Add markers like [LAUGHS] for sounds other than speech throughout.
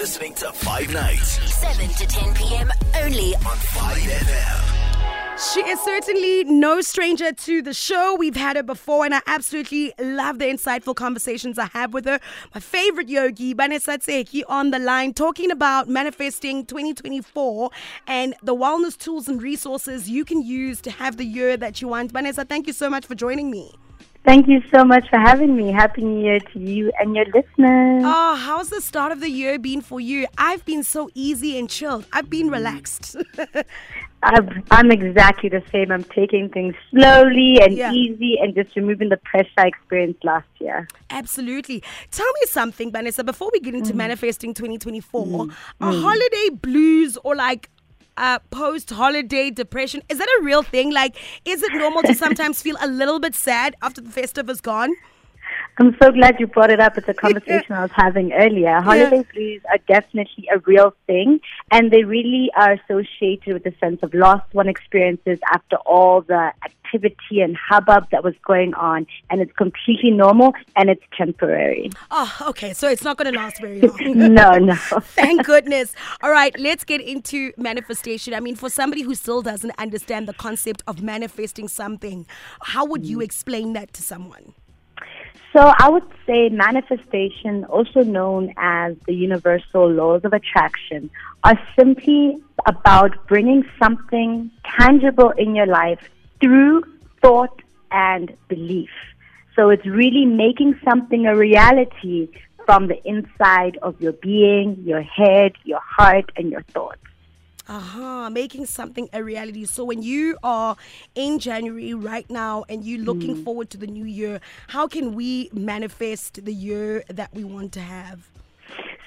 listening to Five Nights 7 to 10 p.m. only on 5FM. She is certainly no stranger to the show. We've had her before, and I absolutely love the insightful conversations I have with her. My favorite yogi, Banesa Tseki, on the line, talking about manifesting 2024 and the wellness tools and resources you can use to have the year that you want. Banesa, thank you so much for joining me. Thank you so much for having me. Happy New Year to you and your listeners. Oh, how's the start of the year been for you? I've been so easy and chilled. I've been mm. relaxed. [LAUGHS] I'm, I'm exactly the same. I'm taking things slowly and Yeah. easy and just removing the pressure I experienced last year. Absolutely. Tell me something, Banesa, before we get into mm. manifesting 2024, mm. are holiday blues or like uh, post holiday depression, is that a real thing? Like, is it normal to sometimes feel a little bit sad after the festive is gone? I'm so glad you brought it up. It's a conversation I was having earlier. Holiday blues are definitely a real thing, and they really are associated with the sense of loss one experiences after all the activity and hubbub that was going on. And it's completely normal and it's temporary. Oh, okay. So it's not going to last very [LAUGHS] long. no, no. [LAUGHS] Thank goodness. All right, let's get into manifestation. I mean, for somebody who still doesn't understand the concept of manifesting something, how would you mm. explain that to someone? So I would say manifestation, also known as the universal laws of attraction, are simply about bringing something tangible in your life through thought and belief. So it's really making something a reality from the inside of your being, your head, your heart, and your thoughts. Aha, making something a reality. So when you are in January right now and you're looking mm. forward to the new year, how can we manifest the year that we want to have?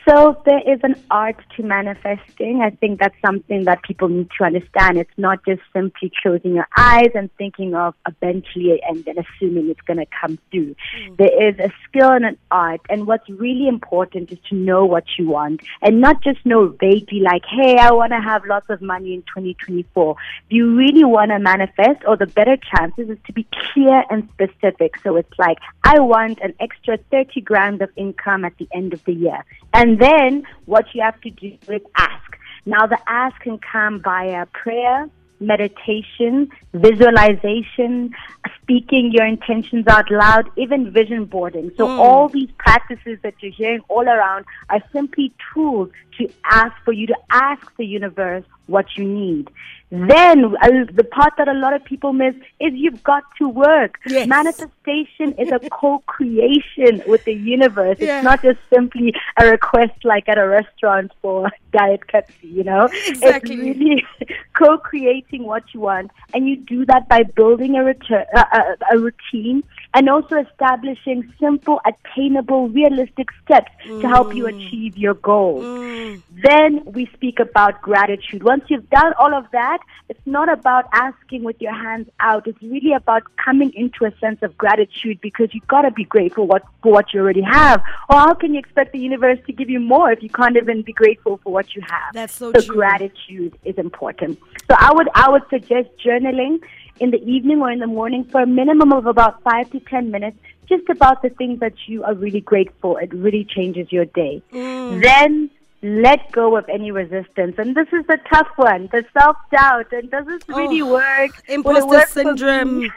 So there is an art to manifesting. I think that's something that people need to understand. It's not just simply closing your eyes and thinking of a eventually and then assuming it's going to come through. Mm. There is a skill and an art. And what's really important is to know what you want and not just know vaguely like, hey, I want to have lots of money in 2024. If you really want to manifest, or the better chances is to be clear and specific. So it's like, I want an extra 30 grand of income at the end of the year. And then what you have to do is ask. Now the ask can come via prayer, meditation, visualization, speaking your intentions out loud, even vision boarding. So hmm. all these practices that you're hearing all around are simply tools to ask for you to ask the universe what you need. Then uh, the part that a lot of people miss is you've got to work. Yes. Manifestation is a co-creation with the universe. Yeah. It's not just simply a request like at a restaurant for diet Pepsi, you know? Exactly. It's really [LAUGHS] co-creating what you want. And you do that by building a, retur- uh, a, a routine and also establishing simple, attainable, realistic steps to help you mm. achieve your goals. Mm. Then we speak about gratitude. Once you've done all of that, it's not about asking with your hands out. It's really about coming into a sense of gratitude because you've got to be grateful what, for what you already have. Or how can you expect the universe to give you more if you can't even be grateful for what you have? That's so so true. gratitude is important. So I would I would suggest journaling in the evening or in the morning for a minimum of about five to ten minutes, just about the things that you are really grateful. It really changes your day. Mm. Then let go of any resistance. And this is the tough one, the self doubt. And does this really Oh, work? Will it Imposter work syndrome.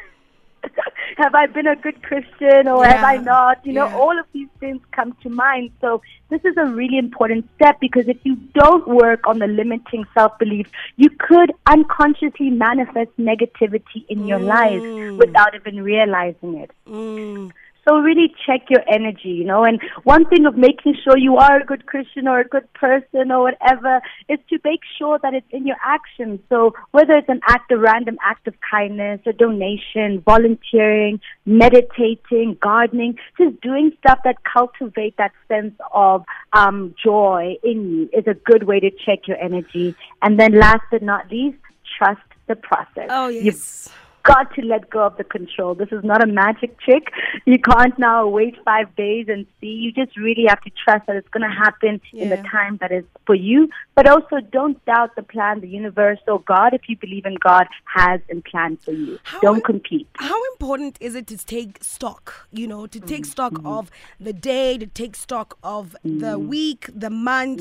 Have I been a good Christian or have I not? You know, yeah. all of these things come to mind. So this is a really important step because if you don't work on the limiting self-belief, you could unconsciously manifest negativity in your life without even realizing it. Mm. So really check your energy, you know. And one thing of making sure you are a good Christian or a good person or whatever is to make sure that it's in your actions. So whether it's an act, a random act of kindness, a donation, volunteering, meditating, gardening, just doing stuff that cultivate that sense of um, joy in you is a good way to check your energy. And then last but not least, trust the process. Oh, You've yes. Got to let go of the control. This is not a magic trick. You can't now wait five days and see. You just really have to trust that it's going to happen in the time that is for you. But also, don't doubt the plan the universe or God, if you believe in God, has and planned for you. How- don't compete. How important is it to take stock, you know, to Mm, take stock mm-hmm. of the day, to take stock of the Mm. week, the month,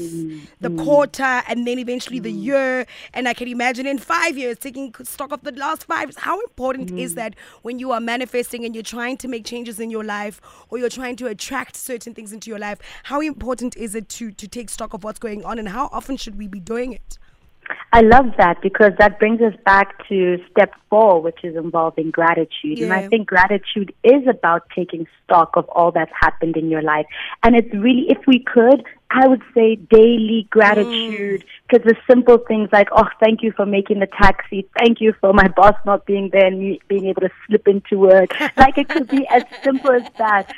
the Mm-hmm. quarter, and then eventually the year? And I can imagine in five years taking stock of the last five. How important is Mm. that when you are manifesting and you're trying to make changes in your life or you're trying to attract certain things into your life? How important is it to, to take stock of what's going on and how often should we be doing it? I love that because that brings us back to step four, which is involving gratitude. And I think gratitude is about taking stock of all that's happened in your life. And it's really, if we could, I would say daily gratitude mm. because the simple things like, oh, thank you for making the taxi. Thank you for my boss not being there and me being able to slip into work. [LAUGHS] like it could be as simple as that.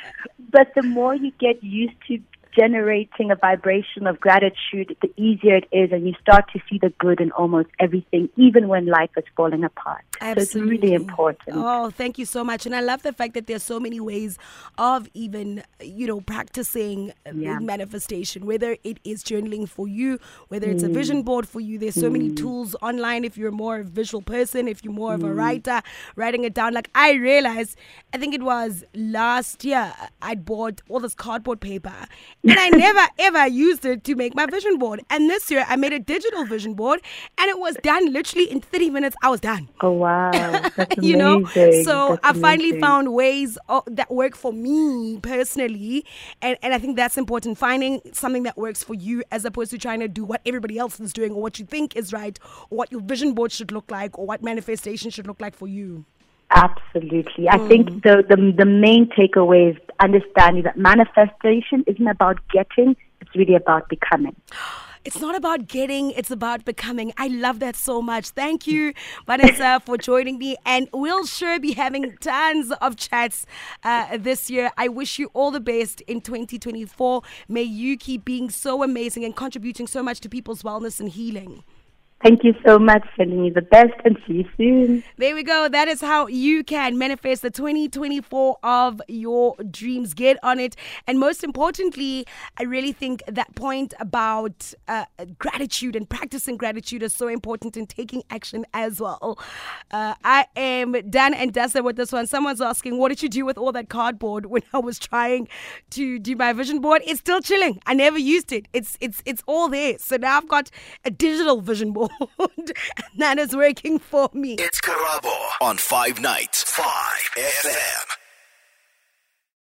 But the more you get used to generating a vibration of gratitude, the easier it is, and you start to see the good in almost everything, even when life is falling apart. So it's really important. Oh, thank you so much. And I love the fact that there's so many ways of even, you know, practicing uh, Yeah. manifestation, whether it is journaling for you, whether it's a Mm. vision board for you. There's so many tools online if you're more a visual person, if you're more of Mm. a writer, writing it down. Like I realized, I think it was last year, I bought all this cardboard paper and I never ever used it to make my vision board. And this year I made a digital vision board and it was done literally in 30 minutes. I was done Oh wow, [LAUGHS] that's you know so That's i finally amazing. found ways that work for me personally and, and i think that's important finding something that works for you as opposed to trying to do what everybody else is doing or what you think is right or what your vision board should look like or what manifestation should look like for you Absolutely. I Mm. think the, the the main takeaway is understanding that manifestation isn't about getting; it's really about becoming. It's not about getting, it's about becoming. I love that so much. Thank you, Banesa, [LAUGHS] for joining me. And we'll sure be having tons of chats uh, this year. I wish you all the best in 2024. May you keep being so amazing and contributing so much to people's wellness and healing. Thank you so much. Sending you the best, and see you soon. There we go. That is how you can manifest the 2024 of your dreams. Get on it. And most importantly, I really think that point about uh, gratitude and practicing gratitude is so important in taking action as well. Uh, I am done and dusted with this one. Someone's asking, What did you do with all that cardboard when I was trying to do my vision board? It's still chilling. I never used it. It's it's it's all there. So now I've got a digital vision board and that is working for me. It's Karabo on Five Nights, 5 FM.